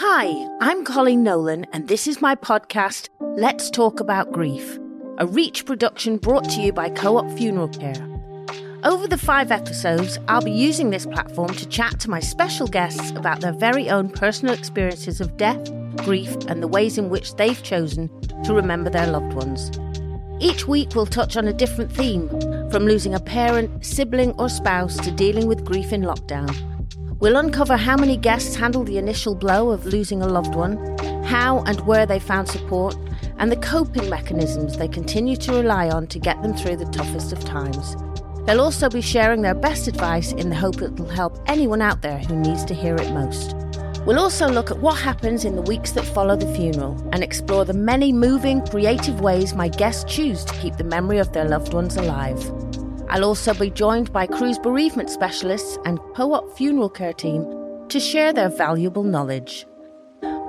Hi, I'm Coleen Nolan, and this is my podcast, Let's Talk About Grief, a Reach production brought to you by Co op Funeral Care. Over the five episodes, I'll be using this platform to chat to my special guests about their very own personal experiences of death, grief, and the ways in which they've chosen to remember their loved ones. Each week, we'll touch on a different theme, from losing a parent, sibling, or spouse to dealing with grief in lockdown. We'll uncover how many guests handled the initial blow of losing a loved one, how and where they found support, and the coping mechanisms they continue to rely on to get them through the toughest of times. They'll also be sharing their best advice in the hope it'll help anyone out there who needs to hear it most. We'll also look at what happens in the weeks that follow the funeral and explore the many moving, creative ways my guests choose to keep the memory of their loved ones alive. I'll also be joined by Cruse bereavement specialists and co op funeral care team to share their valuable knowledge.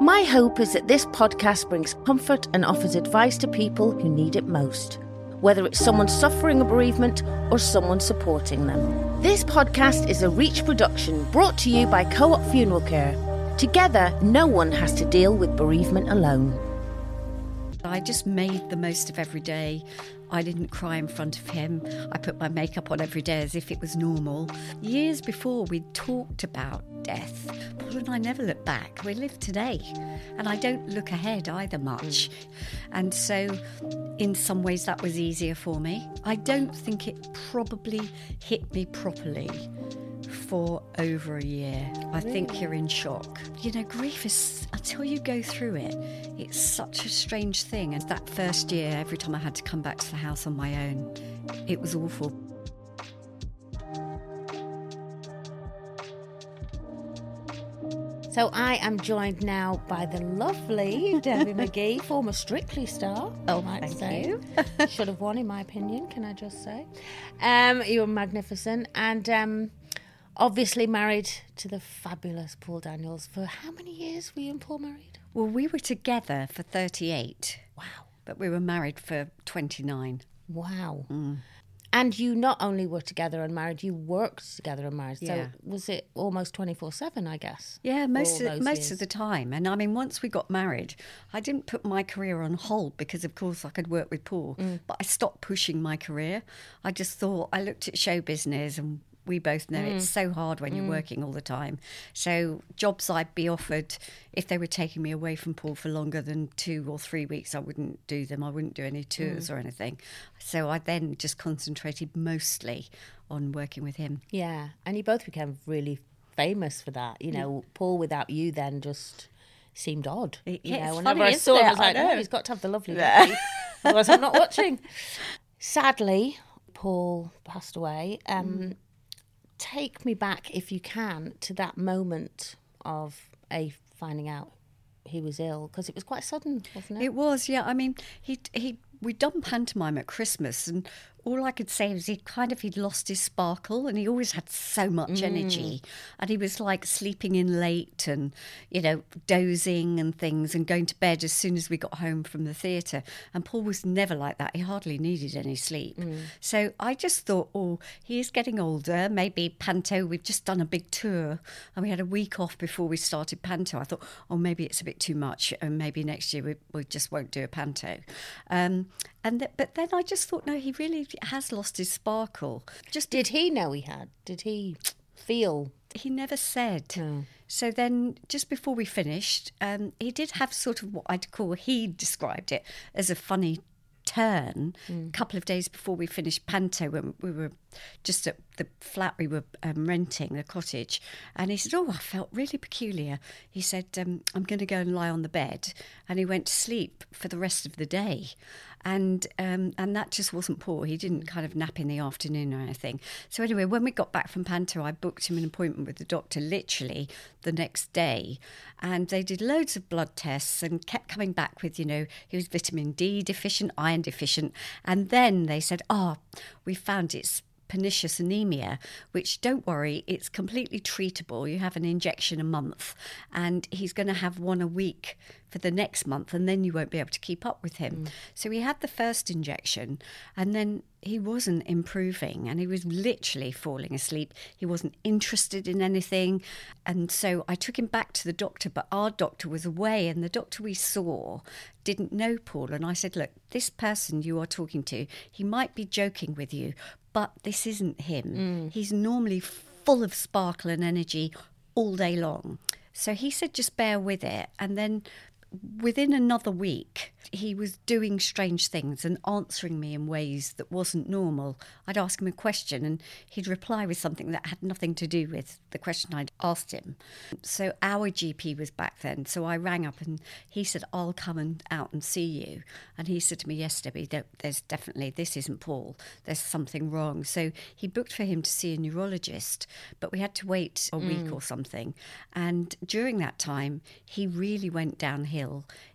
My hope is that this podcast brings comfort and offers advice to people who need it most, whether it's someone suffering a bereavement or someone supporting them. This podcast is a Reach production brought to you by Co op Funeral Care. Together, no one has to deal with bereavement alone. I just made the most of every day. I didn't cry in front of him. I put my makeup on every day as if it was normal. Years before, we talked about death. Paul and I never look back. We live today. And I don't look ahead either much. And so, in some ways, that was easier for me. I don't think it probably hit me properly for over a year. I think you're in shock. You know, grief is, until you go through it, it's such a strange thing. And that first year, every time I had to come back to the house on my own, it was awful. So I am joined now by the lovely Debbie McGee, former Strictly star. Oh, I might thank say. you. Should have won, in my opinion. Can I just say? Um, you were magnificent, and um, obviously married to the fabulous Paul Daniels. For how many years were you and Paul married? Well, we were together for 38, Wow, but we were married for 29. wow. Mm. And you not only were together and married, you worked together and married. Yeah. So was it almost twenty four seven? I guess. Yeah, most of, most years. of the time. And I mean, once we got married, I didn't put my career on hold because, of course, I could work with Paul. Mm. But I stopped pushing my career. I just thought I looked at show business and. We both know Mm. it's so hard when you're working all the time. So, jobs I'd be offered, if they were taking me away from Paul for longer than two or three weeks, I wouldn't do them. I wouldn't do any Mm. tours or anything. So, I then just concentrated mostly on working with him. Yeah, and you both became really famous for that. You know, Paul without you then just seemed odd. It- you yeah, know, whenever funny, I saw him, I was like, oh, he's got to have the lovely lady. Otherwise, I'm not watching. Sadly, Paul passed away. Um, Mm. Take me back, if you can, to that moment of a finding out he was ill because it was quite sudden, wasn't it? It was, yeah. I mean, he he we'd done pantomime at Christmas, and all I could say was he kind of he'd lost his sparkle, and he always had so much energy, and he was like sleeping in late, and you know dozing and things, and going to bed as soon as we got home from the theatre. And Paul was never like that; he hardly needed any sleep. So I just thought, oh, he is getting older. Maybe panto. We've just done a big tour, and we had a week off before we started panto. I thought, oh, maybe it's a bit too much, and maybe next year we, we just won't do a panto. Um, and th- but then I just thought, no, he really has lost his sparkle. Just Did he know he had? Did he feel? he never said. No. So then, just before we finished, um, he did have sort of what I'd call, he described it as a funny turn a couple of days before we finished Panto when we were just at the flat we were um, renting, the cottage. And he said, Oh, I felt really peculiar. He said, um, I'm going to go and lie on the bed. And he went to sleep for the rest of the day. And um, and that just wasn't Paul. He didn't kind of nap in the afternoon or anything. So anyway, when we got back from Panto, I booked him an appointment with the doctor literally the next day, and they did loads of blood tests and kept coming back with you know he was vitamin D deficient, iron deficient, and then they said, oh, we found it's pernicious anemia, which don't worry, it's completely treatable. You have an injection a month, and he's going to have one a week for the next month, and then you won't be able to keep up with him. Mm. So he had the first injection, and then he wasn't improving, and he was literally falling asleep. He wasn't interested in anything. And so I took him back to the doctor, but our doctor was away, and the doctor we saw didn't know Paul. And I said, Look, this person you are talking to, he might be joking with you, but this isn't him. Mm. He's normally full of sparkle and energy all day long. So he said, just bear with it. And then within another week, he was doing strange things and answering me in ways that wasn't normal. I'd ask him a question and he'd reply with something that had nothing to do with the question I'd asked him. So our GP was back then. So I rang up and he said, I'll come and out and see you. And he said to me, Yes, Debbie, there's definitely, this isn't Paul. There's something wrong. So he booked for him to see a neurologist, but we had to wait a mm. week or something. And during that time, he really went downhill.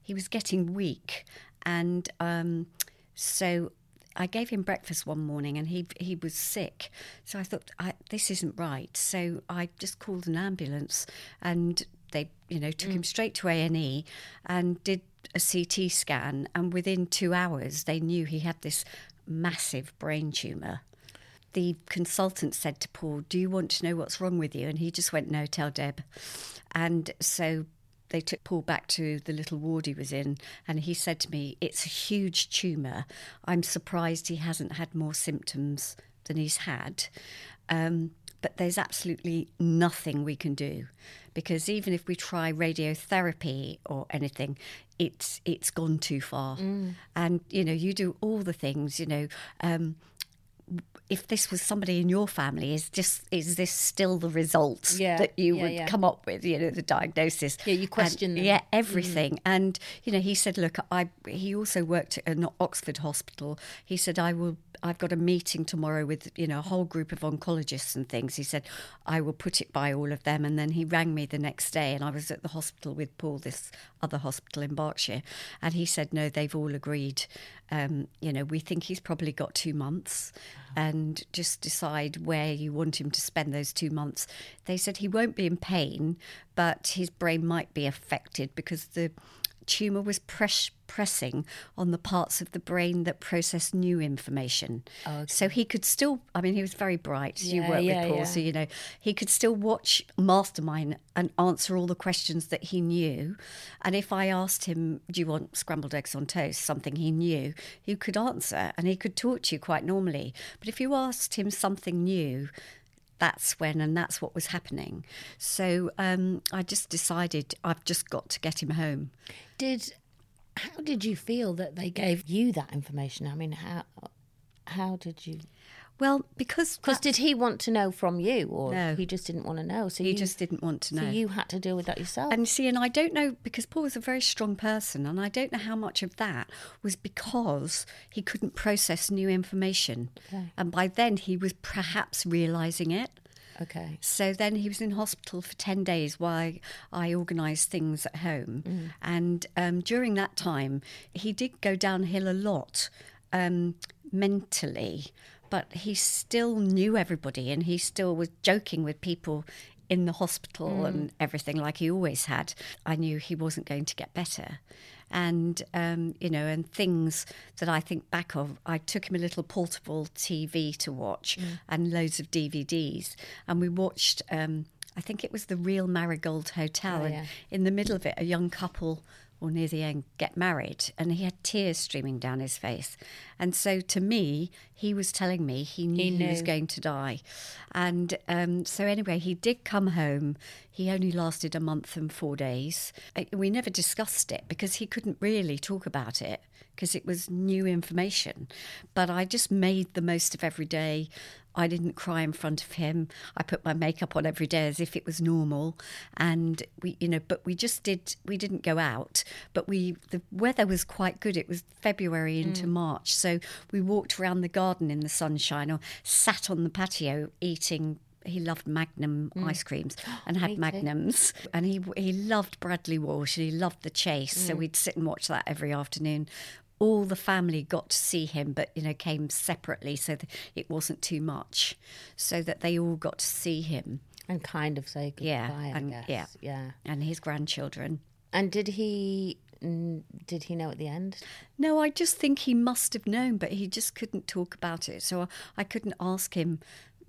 He was getting weak and um, so I gave him breakfast one morning, and he he was sick. So I thought this isn't right. So I just called an ambulance, and they you know took mm. him straight to A and E, and did a CT scan. And within two hours, they knew he had this massive brain tumor. The consultant said to Paul, "Do you want to know what's wrong with you?" And he just went, "No, tell Deb." And so they took Paul back to the little ward he was in, and he said to me, It's a huge tumour. I'm surprised he hasn't had more symptoms than he's had. Um, but there's absolutely nothing we can do because even if we try radiotherapy or anything, it's it's gone too far. Mm. And you know, you do all the things. You know, um, if this was somebody in your family, is just is this still the result yeah, that you yeah, would yeah. come up with? You know, the diagnosis. Yeah, you question and, them. Yeah, everything. Mm. And you know, he said, look, I. He also worked at an Oxford hospital. He said, I will. I've got a meeting tomorrow with you know a whole group of oncologists and things. He said, I will put it by all of them. And then he rang me the next day, and I was at the hospital with Paul, this other hospital in Berkshire, and he said, no, they've all agreed. Um, you know, we think he's probably got two months and just decide where you want him to spend those two months. They said he won't be in pain, but his brain might be affected because the tumour was press- pressing on the parts of the brain that process new information. Oh, okay. So he could still, I mean, he was very bright. Yeah, you work yeah, with Paul, yeah. so you know, he could still watch Mastermind and answer all the questions that he knew. And if I asked him, Do you want scrambled eggs on toast? something he knew, he could answer and he could talk to you quite normally. But if you asked him something new, that's when and that's what was happening. So um, I just decided I've just got to get him home. Did how did you feel that they gave you that information? I mean, how how did you? Well, because because did he want to know from you, or no. he just didn't want to know? So he you, just didn't want to know. So you had to deal with that yourself. And see, and I don't know because Paul was a very strong person, and I don't know how much of that was because he couldn't process new information, okay. and by then he was perhaps realizing it. Okay. So then he was in hospital for 10 days while I organised things at home. Mm. And um, during that time, he did go downhill a lot um, mentally but he still knew everybody and he still was joking with people in the hospital mm. and everything like he always had. I knew he wasn't going to get better. And, um, you know, and things that I think back of, I took him a little portable TV to watch mm. and loads of DVDs. And we watched, um, I think it was the Real Marigold Hotel. Oh, yeah. And in the middle of it, a young couple or near the end get married. And he had tears streaming down his face. And so to me he was telling me he knew he, knew. he was going to die. And um, so anyway he did come home. He only lasted a month and four days. We never discussed it because he couldn't really talk about it because it was new information. But i just made the most of every day I didn't cry in front of him. I put my makeup on every day as if it was normal, and we, you know, but we just did. We didn't go out, but we the weather was quite good. It was February into mm. March, so we walked around the garden in the sunshine or sat on the patio eating he loved Magnum mm. ice creams and had Magnums. And he he loved Bradley Walsh and he loved The Chase. Mm. So we'd sit and watch that every afternoon all the family got to see him, but you know came separately, so that it wasn't too much, so that they all got to see him and kind of say goodbye. Yeah, I and- guess. yeah. yeah. and his grandchildren. And did he? Did he know at the end? No, I just think he must have known, but he just couldn't talk about it. So I couldn't ask him,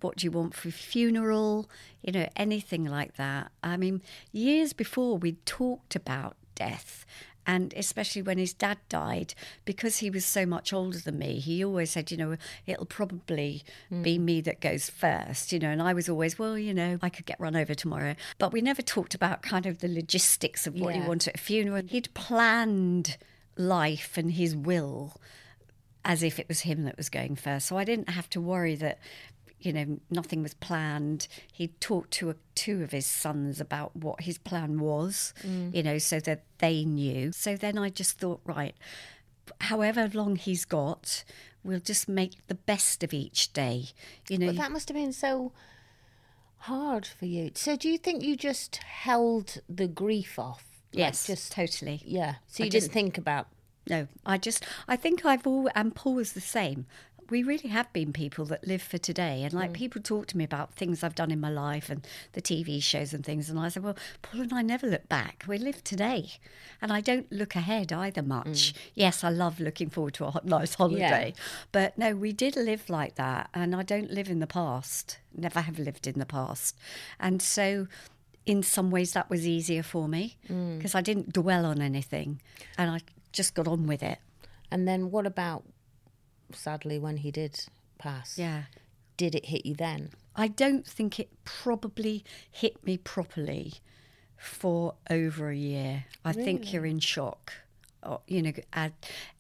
what do you want for a funeral? You know, anything like that. I mean, years before we'd talked about death. And especially when his dad died, because he was so much older than me, he always said, you know, it'll probably be hmm. me that goes first, you know. And I was always, well, you know, I could get run over tomorrow. But we never talked about kind of the logistics of what he Yeah. wanted at a funeral. He'd planned life and his will as if it was him that was going first. So I didn't have to worry that, you know, nothing was planned. He talked to a, two of his sons about what his plan was, mm. you know, so that they knew. So then I just thought, right, however long he's got, we'll just make the best of each day. You know, But that must have been so hard for you. So do you think you just held the grief off? Like, yes, just totally. yeah. So I you just- didn't think about No, I just, I think I've all, and Paul was the same. We really have been people that live for today. And like mm. people talk to me about things I've done in my life and the TV shows and things. And I said, well, Paul and I never look back. We live today. And I don't look ahead either much. Mm. Yes, I love looking forward to a nice holiday. But no, we did live like that. And I don't live in the past, never have lived in the past. And so, in some ways, that was easier for me mm. because I didn't dwell on anything and I just got on with it. And then what about, sadly, when he did pass? Yeah. Did it hit you then? I don't think it probably hit me properly for over a year. I think you're in shock. Or, you know, uh,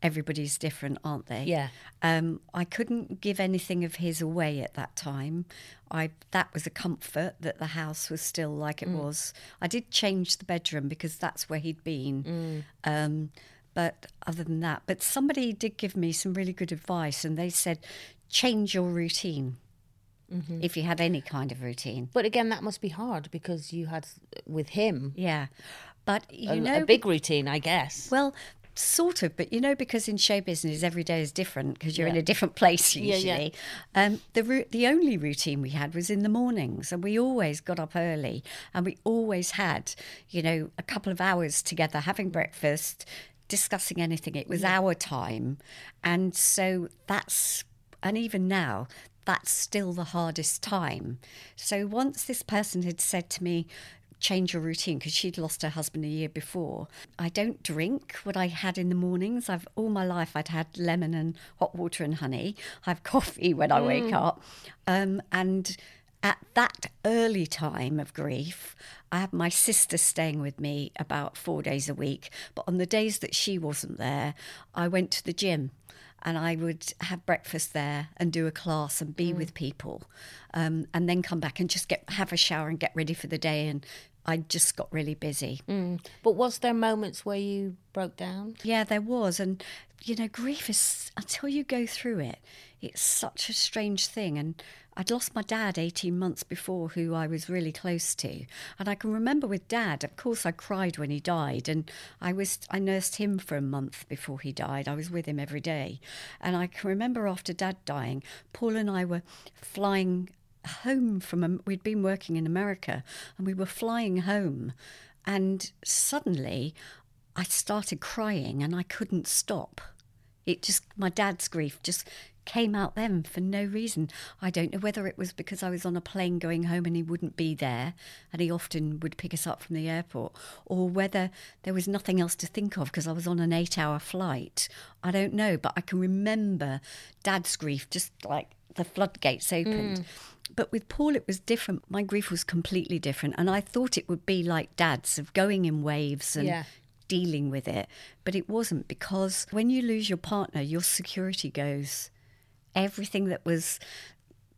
everybody's different, aren't they? Yeah. Um, I couldn't give anything of his away at that time. I that was a comfort that the house was still like it was. I did change the bedroom because that's where he'd been. Um, but other than that, but somebody did give me some really good advice, and they said, change your routine if you had any kind of routine. But again, that must be hard because you had with him Yeah, but you a, know, a big routine, I guess. Well, sort of, but you know, because in show business every day is different because you're in a different place Yeah, usually. yeah. Um, the ru- the only routine we had was in the mornings, and we always got up early, and we always had, you know, a couple of hours together having breakfast, discussing anything. It was our time, and so that's and even now. That's still the hardest time. So once this person had said to me, change your routine because she'd lost her husband a year before. I don't drink what I had in the mornings. I've all my life I'd had lemon and hot water and honey. I have coffee when I wake up, um, and at that early time of grief, I had my sister staying with me about four days a week. But on the days that she wasn't there, I went to the gym and I would have breakfast there and do a class and be with people, um, and then come back and just get have a shower and get ready for the day. And I just got really busy. But was there moments where you broke down? Yeah, there was, and you know, grief is until you go through it, it's such a strange thing. And I'd lost my dad 18 months before, who I was really close to. And I can remember with dad, of course, I cried when he died. And I was, I nursed him for a month before he died. I was with him every day. And I can remember after dad dying, Paul and I were flying home from, we'd been working in America and we were flying home. And suddenly I started crying and I couldn't stop. It just, my dad's grief just came out then for no reason. I don't know whether it was because I was on a plane going home and he wouldn't be there and he often would pick us up from the airport, or whether there was nothing else to think of because I was on an eight hour flight. I don't know, but I can remember dad's grief just like the floodgates opened. Mm. But with Paul, it was different. My grief was completely different. And I thought it would be like dad's of going in waves and Yeah. dealing with it. But it wasn't because when you lose your partner, your security goes. Everything that was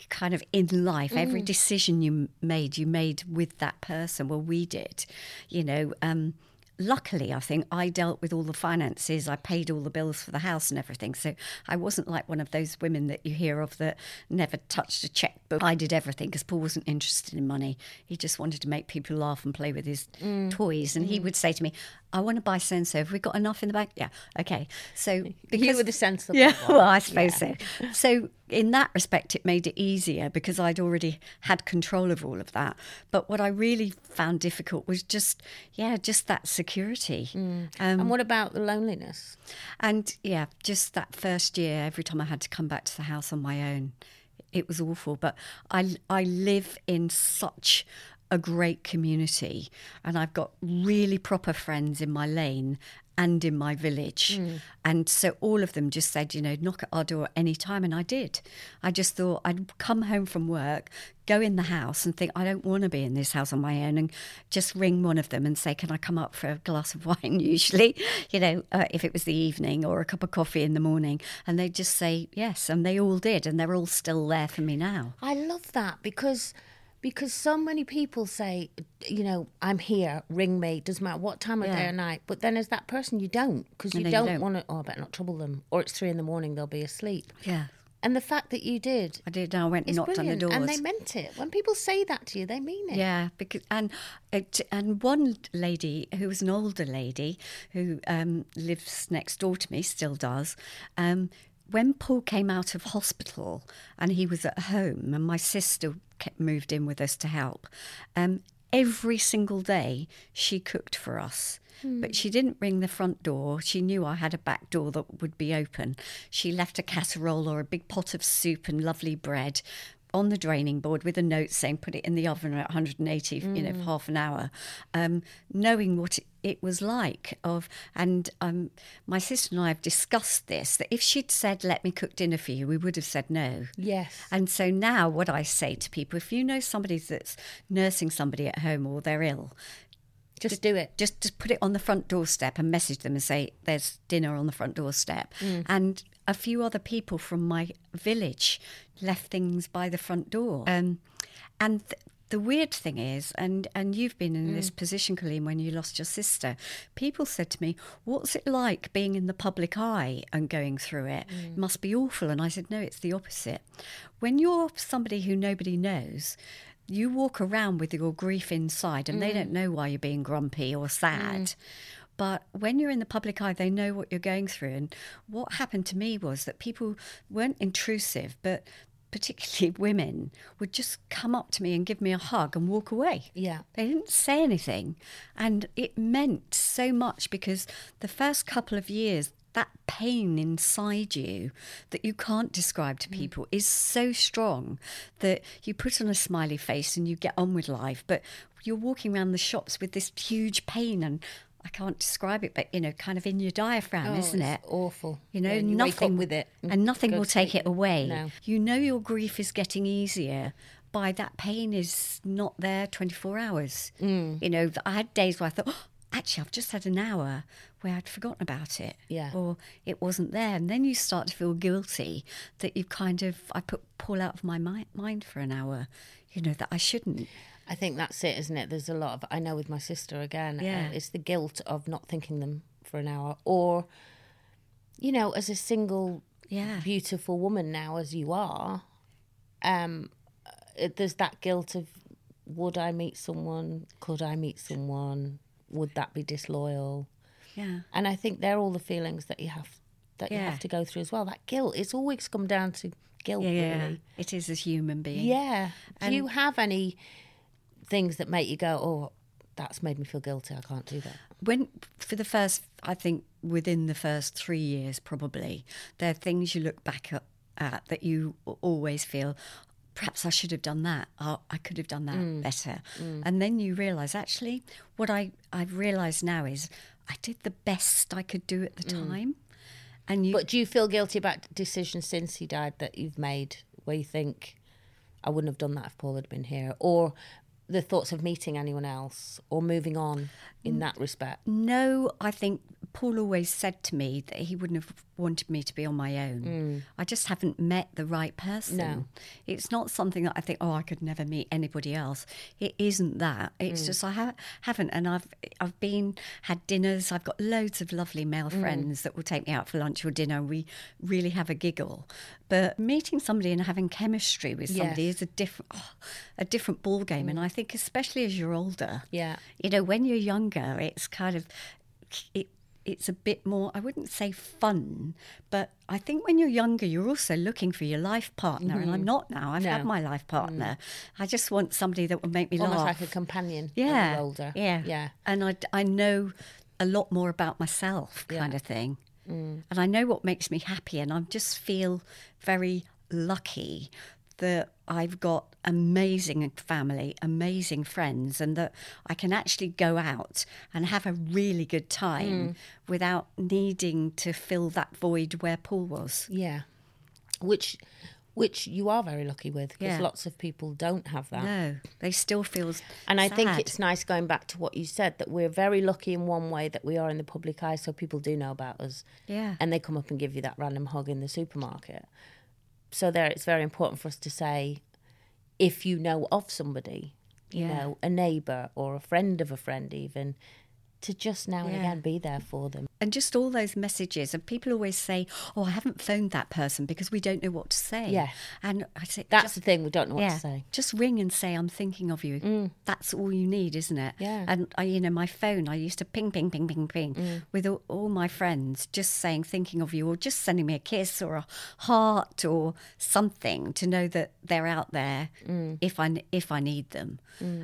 kind of in life, every mm. decision you made, you made with that person. Well, we did. You know, um, luckily, I think I dealt with all the finances. I paid all the bills for the house and everything. So I wasn't like one of those women that you hear of that never touched a checkbook. I did everything because Paul wasn't interested in money. He just wanted to make people laugh and play with his mm. toys. And he mm. would say to me, I want to buy so and so. Have we got enough in the bank? Yeah. Okay. So you were the sensible yeah, one. well, I suppose so. So in that respect, it made it easier because I'd already had control of all of that. But what I really found difficult was just, yeah, just that security. Um, and what about the loneliness? and yeah, just that first year, every time I had to come back to the house on my own, it was awful. But I, I live in such a great community, and I've got really proper friends in my lane and in my village. And so all of them just said, you know, knock at our door any time. And I did. I just thought I'd come home from work, go in the house and think, I don't want to be in this house on my own, and just ring one of them and say, can I come up for a glass of wine, usually, you know, uh, if it was the evening or a cup of coffee in the morning. And they'd just say yes. And they all did. And they're all still there for me now. I love that because because so many people say, you know, I'm here, ring me, doesn't matter what time of day or night. But then as that person, you don't because you no, you don't, don't. want to. Oh, I better not trouble them. Or it's three in the morning, they'll be asleep. Yeah. And the fact that you did I did. And I went and knocked on the brilliant, doors. and they meant it. When people say that to you, they mean it. Yeah, because and it, and one lady who was an older lady who um, lives next door to me, still does. Um, when Paul came out of hospital and he was at home, and my sister kept, moved in with us to help. Um, every single day she cooked for us. But she didn't ring the front door. She knew I had a back door that would be open. She left a casserole or a big pot of soup and lovely bread on the draining board with a note saying put it in the oven at 180 you know for half an hour um, knowing what it, it was like of and um, my sister and i have discussed this that if she'd said let me cook dinner for you we would have said no Yes. and so now what i say to people if you know somebody that's nursing somebody at home or they're ill Just do it. just just put it on the front doorstep and message them and say there's dinner on the front doorstep and a few other people from my village left things by the front door um, and th- the weird thing is and and you've been in this mm. position coleen when you lost your sister people said to me what's it like being in the public eye and going through it? It must be awful. And i said no it's the opposite. When you're somebody who nobody knows you walk around with your grief inside and they don't mm. know why you're being grumpy or sad. But when you're in the public eye, they know what you're going through. And what happened to me was that people weren't intrusive, but particularly women would just come up to me and give me a hug and walk away. Yeah. They didn't say anything. And it meant so much because the first couple of years, that pain inside you that you can't describe to mm. people is so strong that you put on a smiley face and you get on with life. But you're walking around the shops with this huge pain and I can't describe it, but you know, kind of in your diaphragm, Oh, isn't it? awful. You know, Yeah, you nothing with it and nothing will take it away. No. You know your grief is getting easier by that pain is not there 24 hours. Mm. You know, I had days where I thought, oh, actually, I've just had an hour where I'd forgotten about it. Yeah. Or it wasn't there. And then you start to feel guilty that you kind of, I put Paul out of my mind for an hour, you know, that I shouldn't. I think that's it, isn't it? There's a lot of I know with my sister again. Yeah. uh, it's the guilt of not thinking them for an hour, or you know, as a single, Yeah. beautiful woman now as you are, um, it, there's that guilt of would I meet someone? Could I meet someone? Would that be disloyal? Yeah. And I think they're all the feelings that you have that you have to go through as well. That guilt. It's always come down to guilt, Yeah, yeah. really. It is as human being. Yeah. Do you have any things that make you go, oh, that's made me feel guilty. I can't do that. when for the first i think within the first three years probably there are things you look back at, at that you always feel perhaps i should have done that or i could have done that mm. better mm. and then you realize actually what i i've realized now is i did the best i could do at the mm. time and you But do you feel guilty about decisions since he died that you've made where you think, I wouldn't have done that if Paul had been here? Or the thoughts of meeting anyone else or moving on in that respect? No, I think Paul always said to me that he wouldn't have wanted me to be on my own. Mm. I just haven't met the right person. No. It's not something that I think, oh, I could never meet anybody else. It isn't that. It's mm. just I ha- haven't, and I've I've been had dinners. I've got loads of lovely male mm. friends that will take me out for lunch or dinner. We really have a giggle. But meeting somebody and having chemistry with somebody Yes. is a different oh, a different ball game. And I think especially as you're older, Yeah. you know, when you're younger, it's kind of it it's a bit more i wouldn't say fun but i think when you're younger you're also looking for your life partner and i'm not now i've had Mm-hmm. No. Mm. my life partner i just want somebody that will make me Almost laugh like a companion. yeah older. yeah Yeah. and i i know a lot more about myself kind Yeah. of thing Mm. and i know what makes me happy and i just feel very lucky that I've got amazing family, amazing friends, and that I can actually go out and have a really good time Mm. without needing to fill that void where Paul was. Yeah. Which which you are very lucky with because Yeah. lots of people don't have that. No, they still feel. And I think it's nice going back to what you said that we're very lucky in one way that we are in the public eye, so people do know about us. Yeah. And they come up and give you that random hug in the supermarket. So there, it's very important for us to say, if you know of somebody, you Yeah. know, a neighbour or a friend of a friend, even, to just now and again be there for them. And just all those messages, and people always say, "Oh, I haven't phoned that person because we don't know what to say." Yeah. and I say That's just, the thing we don't know what yeah, to say. just ring and say I'm thinking of you. Mm. That's all you need, isn't it? Yeah. And I, you know, my phone, I used to ping, ping, ping, ping, ping mm. with all, all my friends, just saying thinking of you, or just sending me a kiss or a heart or something to know that they're out there mm. if I if I need them.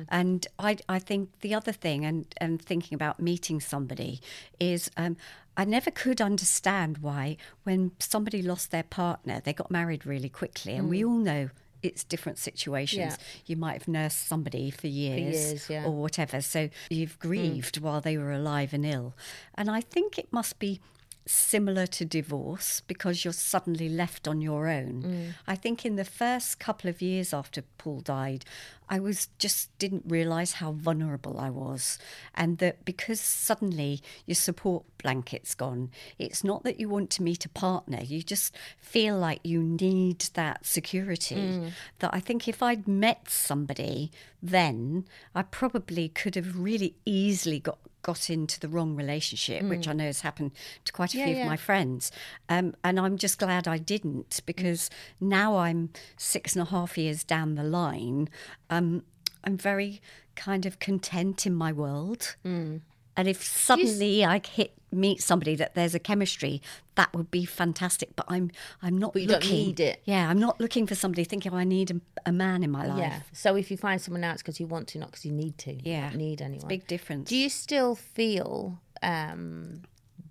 And I I think the other thing, and and thinking about meeting somebody is. Um, I never could understand why, when somebody lost their partner, they got married really quickly. And we mm. all know it's different situations. Yeah. You might have nursed somebody for years, years, yeah. or whatever. So you've mm. grieved while they were alive and ill. And I think it must be similar to divorce because you're suddenly left on your own. Mm. I think in the first couple of years after Paul died, I was just didn't realize how vulnerable I was and that because suddenly your support blanket's gone, it's not that you want to meet a partner, you just feel like you need that security. Mm. That I think if I'd met somebody then, I probably could have really easily got got into the wrong relationship, which I know has happened to quite a Yeah, few yeah. of my friends. Um, and I'm just glad I didn't because now I'm six and a half years down the line. Um, I'm very kind of content in my world. Mm. And if suddenly I hit meet somebody that there's a chemistry, that would be fantastic. But I'm I'm not But you don't looking. need it. Yeah, I'm not looking for somebody thinking oh, I need a, a man in my life. Yeah. So if you find someone else because you want to, not because you need to, you Yeah. don't need anyone. Big difference. Do you still feel um,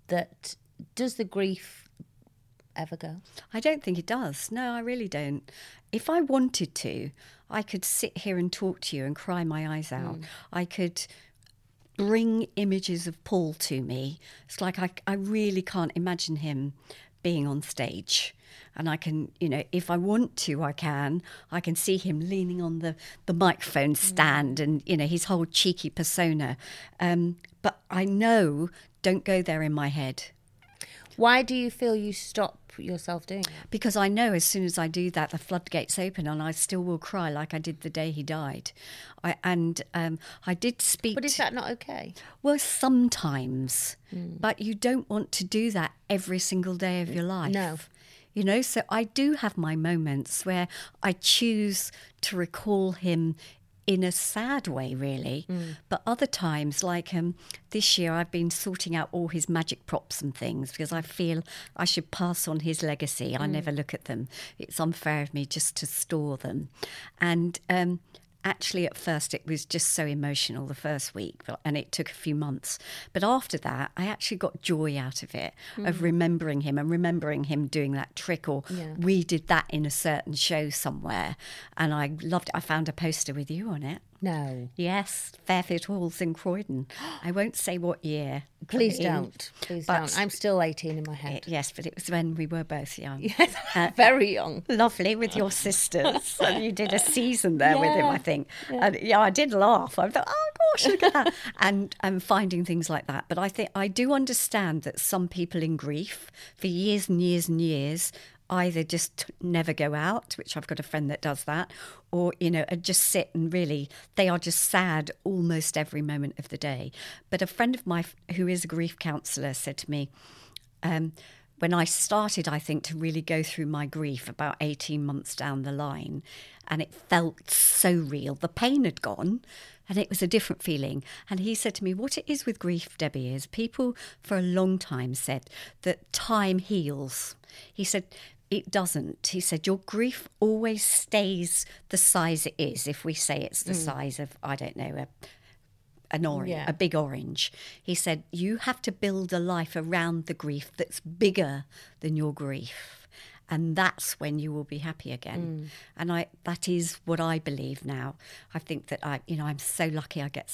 that does the grief ever go? I don't think it does. No, I really don't. If I wanted to, I could sit here and talk to you and cry my eyes out. I could bring images of Paul to me. It's like I, I really can't imagine him being on stage. And I can, you know, if I want to, I can. I can see him leaning on the, the microphone stand and, you know, his whole cheeky persona. Um, but I know, don't go there in my head. Why do you feel you stop yourself doing it? because I know as soon as I do that, the floodgates open, and I still will cry like I did the day he died. I, and um, I did speak. But is that not okay? well, sometimes, Hmm. but you don't want to do that every single day of your life. No. You know, so I do have my moments where I choose to recall him in a sad way, really. Hmm. But other times, like um, this year, I've been sorting out all his magic props and things because I feel I should pass on his legacy. Hmm. I never look at them. It's unfair of me just to store them. And um, actually, at first, it was just so emotional the first week, and it took a few months. But after that, I actually got joy out of it, of mm. remembering him and remembering him doing that trick, or Yeah. we did that in a certain show somewhere. And I loved it. I found a poster with you on it. No. Yes, Fairfield Halls in Croydon. I won't say what year. Please In- don't. Please but- don't. I'm still 18 in my head. it- yes, but it was when we were both young. Yes. Uh, uh, very young. Lovely with your sisters. and you did a season there with him, I think. And yeah, I did laugh. I thought, oh gosh, look at that. and and finding things like that. But I think I do understand that some people in grief for years and years and years either just never go out, which I've got a friend that does that, or you know, and just sit and really they are just sad almost every moment of the day. But a friend of mine who is a grief counsellor said to me, um, when I started, I think, to really go through my grief about 18 months down the line, and it felt so real. The pain had gone, and it was a different feeling. And he said to me, What it is with grief, Debbie, is people for a long time said that time heals. He said, it doesn't. He said, Your grief always stays the size it is. If we say it's the mm. size of, I don't know, a, an orange, Yeah. a big orange. He said, You have to build a life around the grief that's bigger than your grief. And that's when you will be happy again. Mm. And I that is what I believe now. I think that I, you know, I'm so lucky I get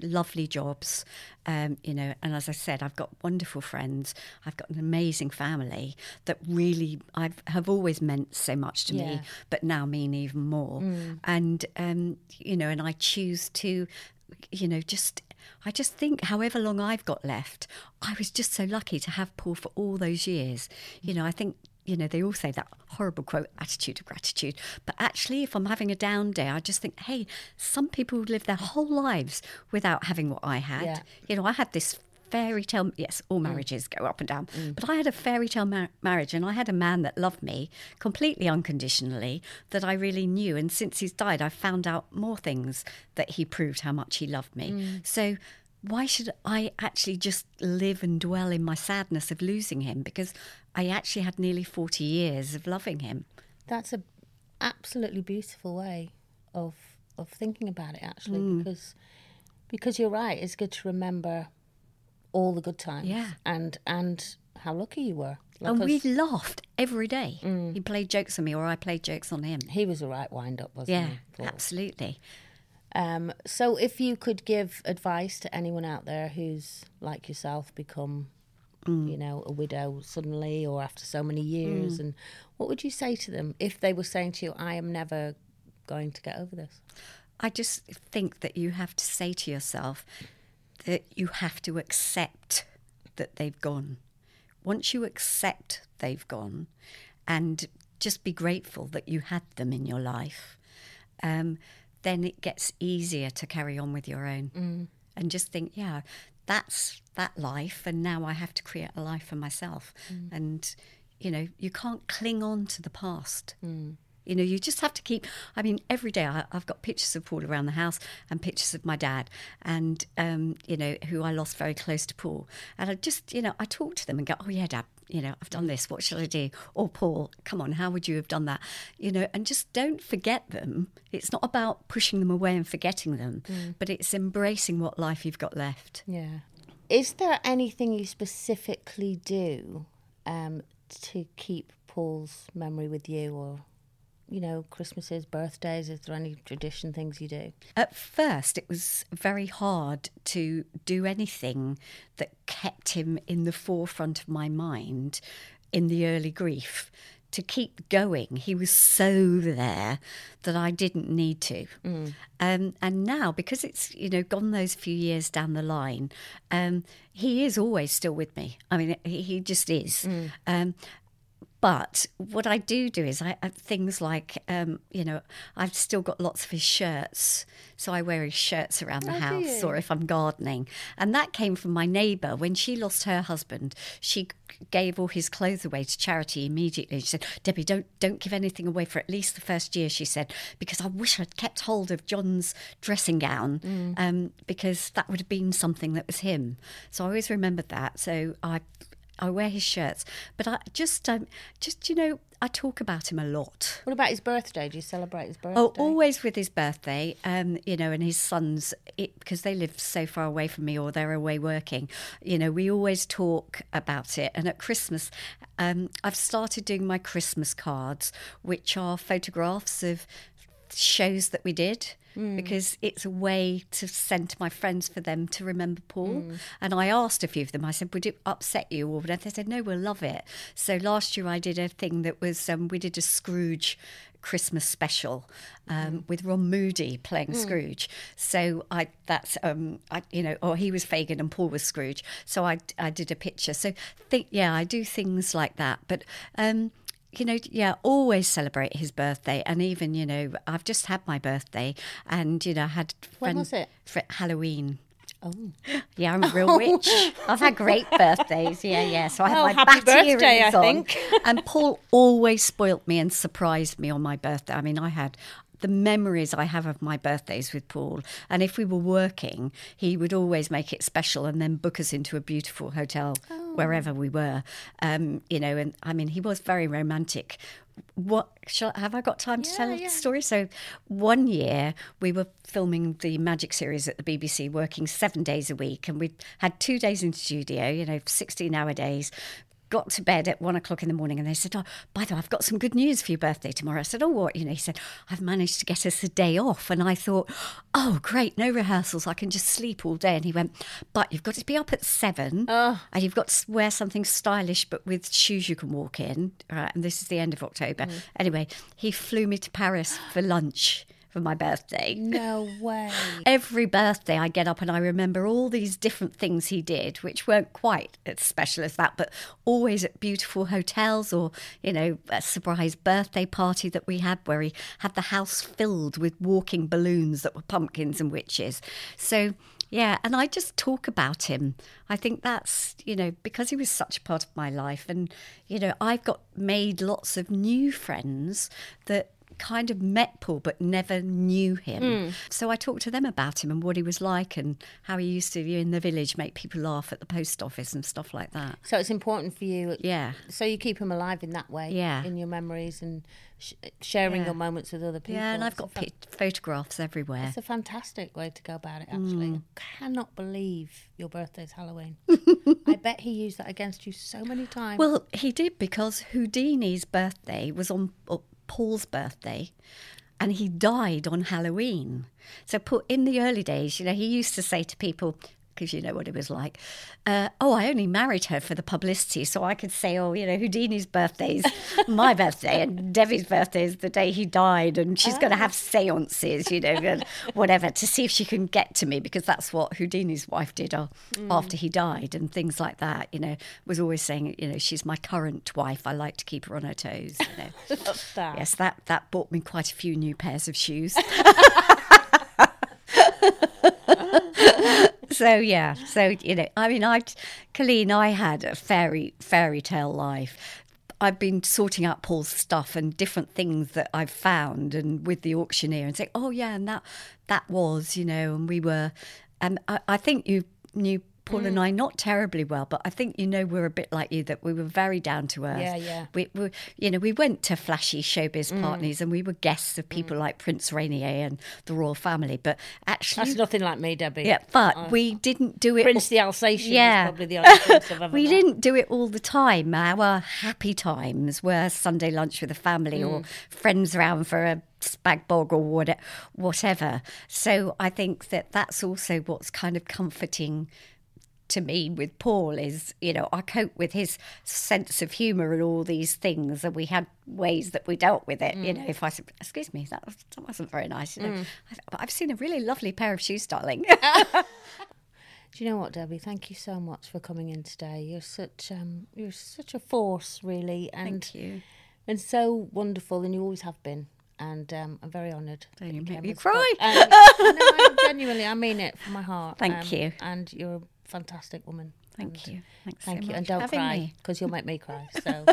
lovely jobs um, you know and as i said i've got wonderful friends. I've got an amazing family that really I've, have always meant so much to Yeah. me but now mean even more. And um, you know and i choose to you know just i just think however long i've got left i was just so lucky to have paul for all those years. You know i think you know, they all say that horrible quote, attitude of gratitude. But actually, if I'm having a down day, I just think, hey, some people live their whole lives without having what I had. Yeah. You know, I had this fairy tale, yes, all mm. marriages go up and down, mm. but I had a fairy tale mar- marriage and I had a man that loved me completely unconditionally that I really knew. And since he's died, I've found out more things that he proved how much he loved me. Mm. So, why should I actually just live and dwell in my sadness of losing him? Because I actually had nearly 40 years of loving him. That's a absolutely beautiful way of of thinking about it actually Mm. because because you're right it's good to remember all the good times Yeah. and and how lucky you were Like and we laughed every day. He played jokes on me or I played jokes on him. he was a right wind up wasn't Yeah, he Paul? absolutely. Um, so if you could give advice to anyone out there who's like yourself become Mm. you know a widow suddenly or after so many years and what would you say to them if they were saying to you i am never going to get over this I just think that you have to say to yourself that you have to accept that they've gone. Once you accept they've gone and just be grateful that you had them in your life, um, then it gets easier to carry on with your own. Mm. And just think, yeah, that's that life. And now I have to create a life for myself. Mm. And, you know, you can't cling on to the past. Mm. You know, you just have to keep. I mean, every day I, I've got pictures of Paul around the house and pictures of my dad, and um, you know, who I lost very close to Paul. And I just, you know, I talk to them and go, "Oh yeah, Dad, you know, I've done this. What shall I do?" Or Paul, come on, how would you have done that? You know, and just don't forget them. It's not about pushing them away and forgetting them, but it's embracing what life you've got left. yeah is there anything you specifically do um, to keep paul's memory with you or you know christmases birthdays is there any tradition things you do At first, it was very hard to do anything that kept him in the forefront of my mind in the early grief. To keep going, he was so there that I didn't need to. Um, and now, because it's you know gone those few years down the line, um, he is always still with me. I mean, he, he just is. Um, but what I do do is I, I things like um, you know I've still got lots of his shirts, so I wear his shirts around the Oh, house, or if I'm gardening, and that came from my neighbour when she lost her husband. She gave all his clothes away to charity immediately. She said, "Debbie, don't don't give anything away for at least the first year." She said, "Because I wish I'd kept hold of John's dressing gown, Mm. um, because that would have been something that was him." So I always remembered that. So I I wear his shirts, but I just um, just you know I talk about him a lot. what about his birthday do you celebrate his birthday Oh, always with his birthday, um, you know, and his sons, it, because they live so far away from me or they're away working. You know, we always talk about it. And at Christmas, um, I've started doing my Christmas cards, which are photographs of shows that we did. Because it's a way to send to my friends for them to remember Paul. And I asked a few of them, I said, Would it upset you or whatever? They said, No, we'll love it. So last year I did a thing that was, um, we did a Scrooge Christmas special um, with Ron Moody playing Scrooge. So I that's um I you know or he was Fagin and Paul was Scrooge. So I I did a picture. So think yeah I do things like that. But um you know yeah always celebrate his birthday and even you know I've just had my birthday and you know I had When was it? for Halloween. Oh. Yeah, I'm a real oh. witch. I've had great birthdays. Yeah, yeah. So I had Oh, my happy birthday, I on. think. and Paul always spoilt me and surprised me on my birthday. I mean, I had the memories I have of my birthdays with Paul. And if we were working, he would always make it special and then book us into a beautiful hotel wherever we were. Um, you know, and I mean, he was very romantic. What shall, have I got time to tell the story? So, one year we were filming the Magic series at the BBC, working seven days a week, and we had two days in studio. You know, sixteen-hour days. Got to bed at one o'clock in the morning, and they said, "Oh, by the way, I've got some good news for your birthday tomorrow." I said, "Oh, what?" You know, he said, "I've managed to get us a day off," and I thought, "Oh, great, no rehearsals. I can just sleep all day." And he went, "But you've got to be up at seven, and you've got to wear something stylish, but with shoes you can walk in." Right, and this is the end of October. Mm. Anyway, he flew me to Paris for lunch for my birthday. No way. Every birthday, I get up and I remember all these different things he did, which weren't quite as special as that, but always at beautiful hotels or, you know, a surprise birthday party that we had where he had the house filled with walking balloons that were pumpkins and witches. So, yeah, and I just talk about him. I think that's, you know, because he was such a part of my life. And, you know, I've got made lots of new friends that kind of met Paul but never knew him. So I talked to them about him and what he was like and how he used to in the village make people laugh at the post office and stuff like that. So it's important for you. Yeah. So you keep him alive in that way. Yeah. In your memories and sh- sharing Yeah. your moments with other people. Yeah, and I've got photographs everywhere. It's a fantastic way to go about it, actually. Mm. I cannot believe your birthday's Halloween. I bet he used that against you so many times. Well, he did because Houdini's birthday was on Paul's birthday and he died on Halloween. So put in the early days, you know, he used to say to people, because you know what it was like, uh, oh, I only married her for the publicity. So I could say, oh, you know, Houdini's birthday is my birthday and Debbie's birthday is the day he died. And she's going to have seances, you know, and whatever, to see if she can get to me because that's what Houdini's wife did uh, after he died and things like that, you know, was always saying, you know, she's my current wife. I like to keep her on her toes, you know. that. Yes, that, that bought me quite a few new pairs of shoes. So yeah, so you know, I mean, I, Coleen, I had a fairy fairy tale life. I've been sorting out Paul's stuff and different things that I've found, and with the auctioneer, and say, oh yeah, and that that was, you know, and we were, and I, I think you knew Paul and mm. I not terribly well, but I think you know we're a bit like you that we were very down to earth. Yeah, yeah. We, we you know, we went to flashy showbiz mm. parties and we were guests of mm. people like Prince Rainier and the royal family, but actually, That's nothing like me, Debbie. yeah, but oh. we didn't do it. Prince the Alsatian Yeah. is probably the only prince I've ever we met. didn't do it all the time. Our happy times were Sunday lunch with the family or Mm. friends around for a spag bog or whatever. So I think that that's also what's kind of comforting to me with Paul is, you know, I cope with his sense of humour and all these things, and we had ways that we dealt with it. You Mm. know, if I said, "Excuse me, that, was, that wasn't very nice," you know, I, but I've seen a really lovely pair of shoes, darling. Do you know what, Debbie? Thank you so much for coming in today. You're such um, you're such a force, really, and Thank you. and so wonderful, and you always have been. And um, I'm very honoured. Don't you make me cry. And, no, I genuinely, I mean it from my heart. Thank Um, you. And you're fantastic woman. Thank And you. Thanks Thank so you. And don't cry because you'll make me cry. So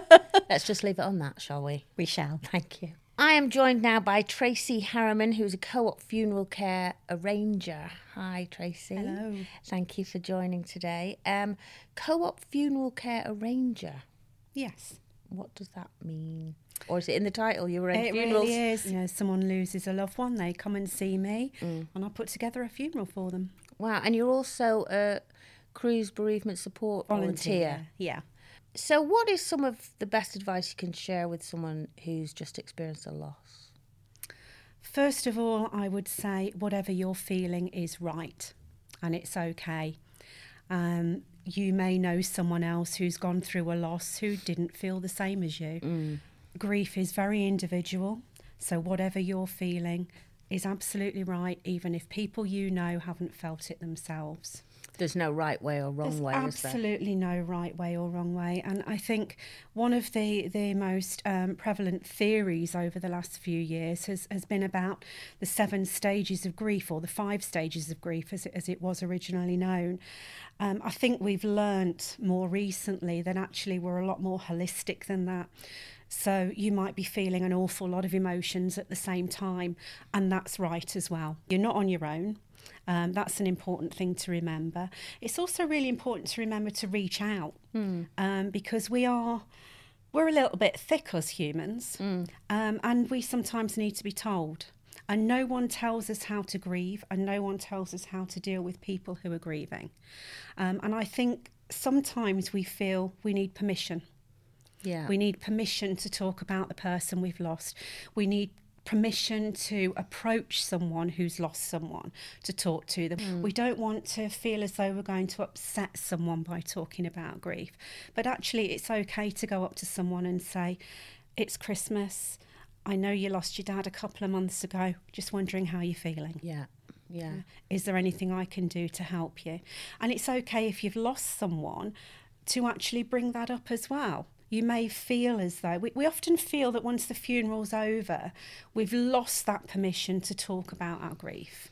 let's just leave it on that, shall we? We shall. Thank you. I am joined now by Tracy Harriman, who's a co op funeral care arranger. Hi, Tracy. Hello. Thank you for joining today. Um, co op funeral care arranger. Yes. What does that mean? Or is it in the title? You arrange It funerals? really is. You know, someone loses a loved one, they come and see me, Mm. and I put together a funeral for them. Wow. And you're also a Cruse bereavement support volunteer. Yeah. So, what is some of the best advice you can share with someone who's just experienced a loss? First of all, I would say whatever you're feeling is right, and it's okay. Um, you may know someone else who's gone through a loss who didn't feel the same as you. Grief is very individual, so whatever you're feeling is absolutely right, even if people you know haven't felt it themselves. There's no right way or wrong There's way, is there? absolutely no right way or wrong way, and I think one of the the most um, prevalent theories over the last few years has, has been about the seven stages of grief or the five stages of grief, as it, as it was originally known. Um, I think we've learnt more recently that actually we're a lot more holistic than that. So you might be feeling an awful lot of emotions at the same time, and that's right as well. You're not on your own. Um, that's an important thing to remember. It's also really important to remember to reach out um, because we are we're a little bit thick as humans, um, and we sometimes need to be told. And no one tells us how to grieve, and no one tells us how to deal with people who are grieving. Um, and I think sometimes we feel we need permission. Yeah. We need permission to talk about the person we've lost. We need permission to approach someone who's lost someone to talk to them. Hmm. We don't want to feel as though we're going to upset someone by talking about grief. But actually, it's okay to go up to someone and say, It's Christmas. I know you lost your dad a couple of months ago. Just wondering how you're feeling. yeah. Yeah. Is there anything I can do to help you? And it's okay if you've lost someone to actually bring that up as well. You may feel as though we, we often feel that once the funeral's over, we've lost that permission to talk about our grief.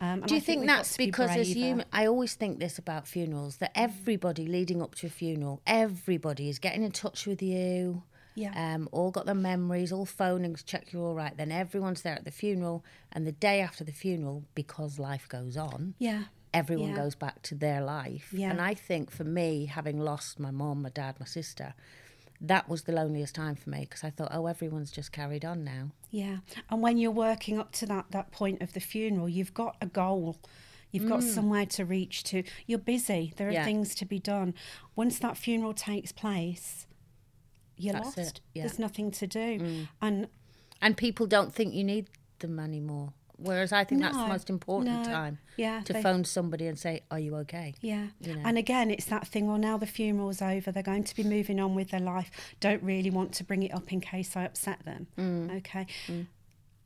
Um, Do I you think, that's be because as braver. human, I always think this about funerals that everybody leading up to a funeral, everybody is getting in touch with you. Yeah. Um, all got their memories, all phoning to check you're all right. Then everyone's there at the funeral, and the day after the funeral, because life goes on, Yeah. everyone Yeah. goes back to their life. Yeah. And I think for me, having lost my mom, my dad, my sister, that was the loneliest time for me because I thought, oh, everyone's just carried on now. Yeah, and when you're working up to that that point of the funeral, you've got a goal. You've got somewhere to reach to. You're busy. There are Mm. Yeah. things to be done. Once that funeral takes place, you're That's lost. yeah. Mm. There's nothing to do. And And people don't think you need them anymore. Whereas I think that's the most important no, time yeah, to they- phone somebody and say, "Are you okay?" yeah, You know. and again, it's that thing. Well, now the funeral's over. They're going to be moving on with their life. Don't really want to bring it up in case I upset them. Mm. Okay.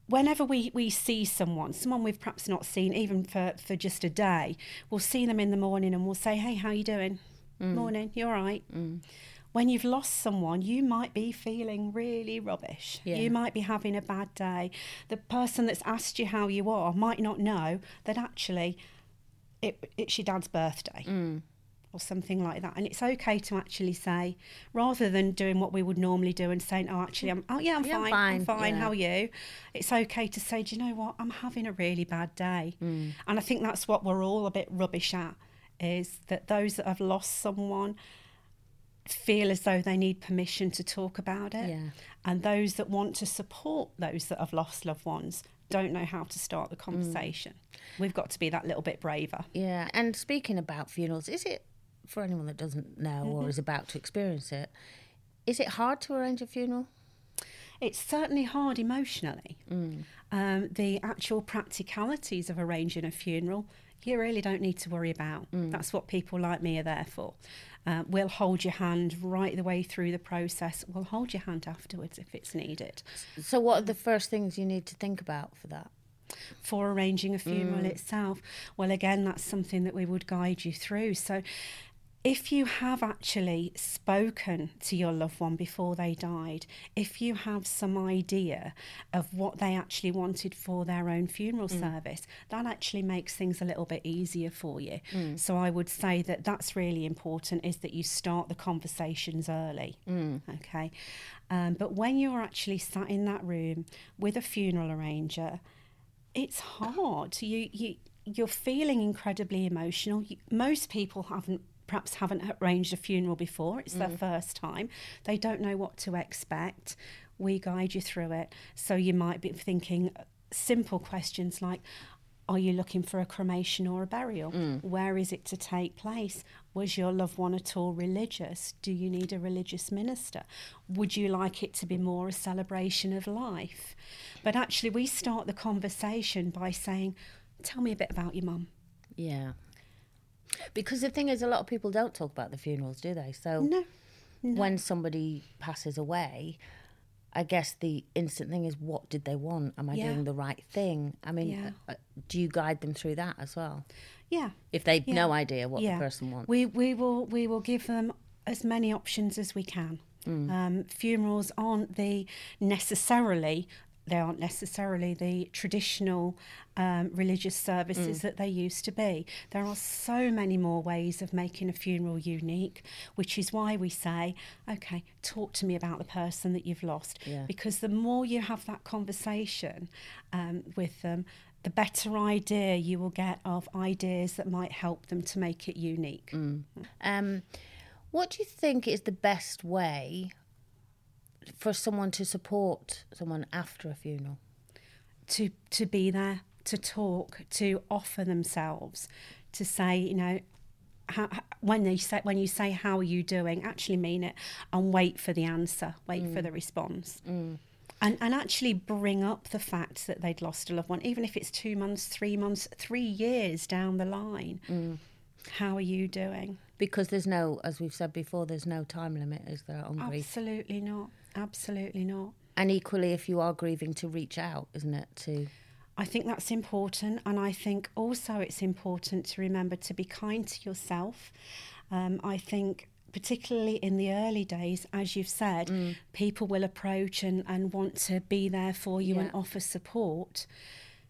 Whenever we, we see someone, someone we've perhaps not seen even for, for just a day, we'll see them in the morning and we'll say, "Hey, how you doing? Mm. Morning. you're all right?" When you've lost someone, you might be feeling really rubbish. Yeah. You might be having a bad day. The person that's asked you how you are might not know that actually it, it's your dad's birthday or something like that. And it's okay to actually say, rather than doing what we would normally do and saying, oh, actually, I'm, oh, yeah, I'm Yeah, fine, fine, I'm fine, yeah. how are you? It's okay to say, do you know what? I'm having a really bad day. Mm. And I think that's what we're all a bit rubbish at, is that those that have lost someone feel as though they need permission to talk about it. Yeah. And those that want to support those that have lost loved ones don't know how to start Mm. the conversation. We've got to be that little bit braver. Yeah. And speaking about funerals, is it for anyone that doesn't know Mm-hmm. or is about to experience it? Is it hard to arrange a funeral? It's certainly hard emotionally. Mm. Um, the actual practicalities of arranging a funeral, you really don't need to worry about. Mm. That's what people like me are there for. Uh, we'll hold your hand right the way through the process. We'll hold your hand afterwards if it's needed. So, what are the first things you need to think about for that? for arranging a funeral Mm. itself. Well, again, that's something that we would guide you through. So, if you have actually spoken to your loved one before they died, if you have some idea of what they actually wanted for their own funeral mm. service, that actually makes things a little bit easier for you. Mm. So I would say that that's really important is that you start the conversations early. Mm. Okay. Um, but when you're actually sat in that room with a funeral arranger, it's hard. You you you're feeling incredibly emotional. You, most people haven't perhaps haven't arranged a funeral before. It's their mm. first time. They don't know what to expect. We guide you through it. So you might be thinking uh, simple questions like are you looking for a cremation or a burial? Mm. Where is it to take place? Was your loved one at all religious? Do you need a religious minister? Would you like it to be more a celebration of life? But actually, we start the conversation by saying, Tell me a bit about your mum. Yeah. Because the thing is, a lot of people don't talk about the funerals, do they? So, No. when somebody passes away, I guess the instant thing is what did they want? Am I Yeah. doing the right thing? I mean, Yeah. uh, do you guide them through that as well? Yeah. If they've Yeah. no idea what the person wants. We we will we will give them as many options as we can. Mm. Um, funerals aren't the necessarily they aren't necessarily the traditional um, religious Mm. services that they used to be. There are so many more ways of making a funeral unique, which is why we say, okay, talk to me about the person that you've lost. Yeah. Because the more you have that conversation um, with them, the better idea you will get of ideas that might help them to make it unique. Um, what do you think is the best way for someone to support someone after a funeral? to to be there, to talk, to offer themselves, to say, you know, how, when they say when you say how are you doing, actually mean it, and wait for the answer, wait for mm. the response. Mm. And, and actually bring up the fact that they'd lost a loved one, even if it's two months, three months, three years down the line. Mm. How are you doing? Because there's no, as we've said before, there's no time limit, is there, on grief? Absolutely not. Absolutely not. And equally, if you are grieving, to reach out, isn't it? To I think that's important, and I think also it's important to remember to be kind to yourself. Um, I think, particularly in the early days, as you've said, people will approach and, and want to be there for you and offer support.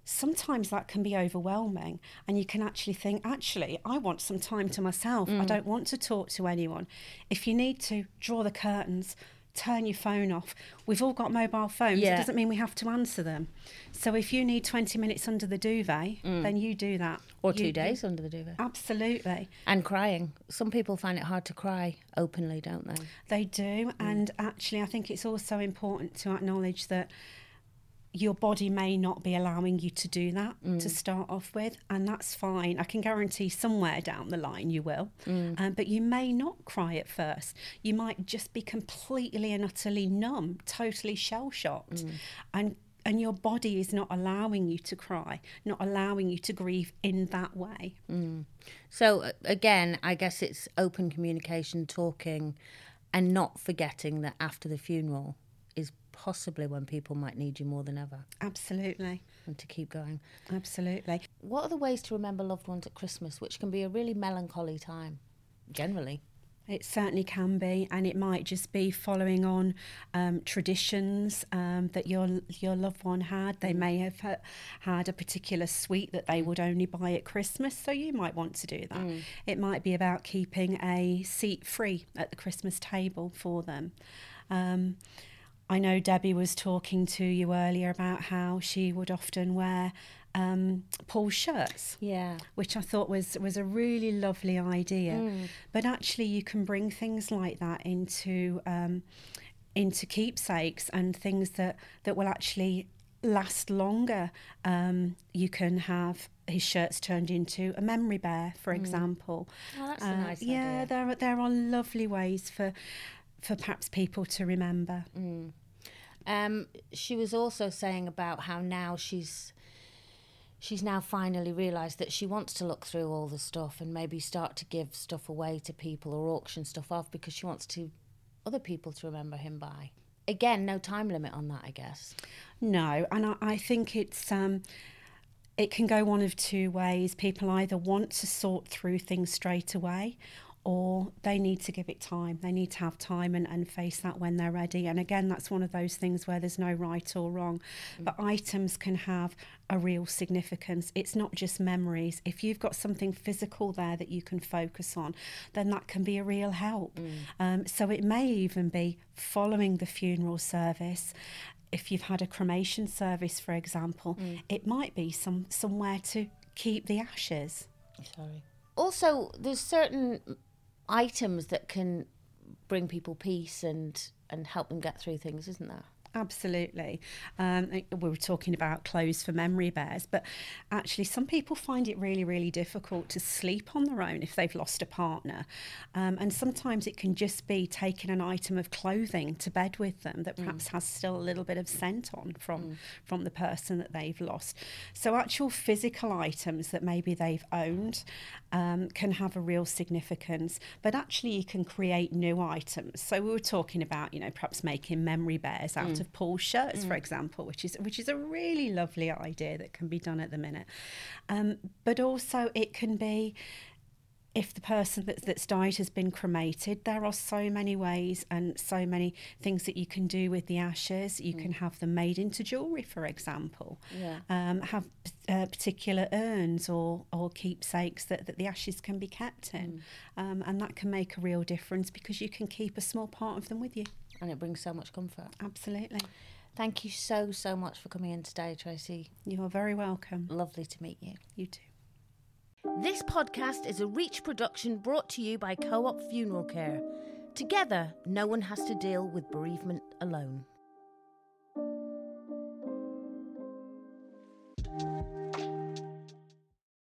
Sometimes that can be overwhelming, and you can actually think, actually, I want some time to myself. I don't want to talk to anyone. If you need to, draw the curtains, turn your phone off. We've all got mobile phones. Yeah. It doesn't mean we have to answer them. So if you need 20 minutes under the duvet, mm. then you do that. or You- two you- days under the duvet. Absolutely. And crying. Some people find it hard to cry openly, don't they? They do. Mm. And actually, I think it's also important to acknowledge that your body may not be allowing you to do that to start off with, and that's fine. I can guarantee somewhere down the line you will, um, but you may not cry at first. You might just be completely and utterly numb, totally shell shocked, and and your body is not allowing you to cry, not allowing you to grieve in that way. So uh, again, I guess it's open communication, talking, and not forgetting that after the funeral possibly when people might need you more than ever, Absolutely, and to keep going. absolutely. What are the ways to remember loved ones at Christmas, which can be a really melancholy time, generally? It certainly can be, and it might just be following on um, traditions um, that your your loved one had. They may have ha- had a particular sweet that they would only buy at Christmas, so you might want to do that. It might be about keeping a seat free at the Christmas table for them. Um, I know Debbie was talking to you earlier about how she would often wear um, Paul's shirts Yeah. which I thought was was a really lovely idea. But actually, you can bring things like that into um, into keepsakes and things that that will actually last longer. Um, you can have his shirts turned into a memory bear, for example. Oh, that's a Uh, nice yeah, idea. there are, there are lovely ways for for perhaps people to remember. Um, she was also saying about how now she's she's now finally realised that she wants to look through all the stuff and maybe start to give stuff away to people or auction stuff off because she wants to other people to remember him by. Again, no time limit on that, I guess. No, and I, I think it's um, it can go one of two ways. People either want to sort through things straight away, or they need to give it time. They need to have time and, and face that when they're ready. And again, that's one of those things where there's no right or wrong. Mm. But items can have a real significance. It's not just memories. If you've got something physical there that you can focus on, then that can be a real help. Mm. Um, so it may even be following the funeral service if you've had a cremation service, for example, mm. it might be some somewhere to keep the ashes. Sorry. Also, there's certain items that can bring people peace and and help them get through things, isn't there? Absolutely. Um, we were talking about clothes for memory bears, but actually, some people find it really, really difficult to sleep on their own if they've lost a partner. Um, and sometimes it can just be taking an item of clothing to bed with them that perhaps has still a little bit of scent on from, from the person that they've lost. So, actual physical items that maybe they've owned um, can have a real significance, but actually, you can create new items. So, we were talking about, you know, perhaps making memory bears out of of Paul's shirts, for example, which is which is a really lovely idea that can be done at the minute. Um, but also, it can be if the person that's, that's died has been cremated, there are so many ways and so many things that you can do with the ashes. You can have them made into jewellery, for example. Yeah. Um, have uh, particular urns or, or keepsakes that, that the ashes can be kept in. Um, and that can make a real difference because you can keep a small part of them with you. And it brings so much comfort. Absolutely. Thank you so, so much for coming in today, Tracy. You are very welcome. Lovely to meet you. You too. This podcast is a Reach production brought to you by Co op Funeral Care. Together, no one has to deal with bereavement alone.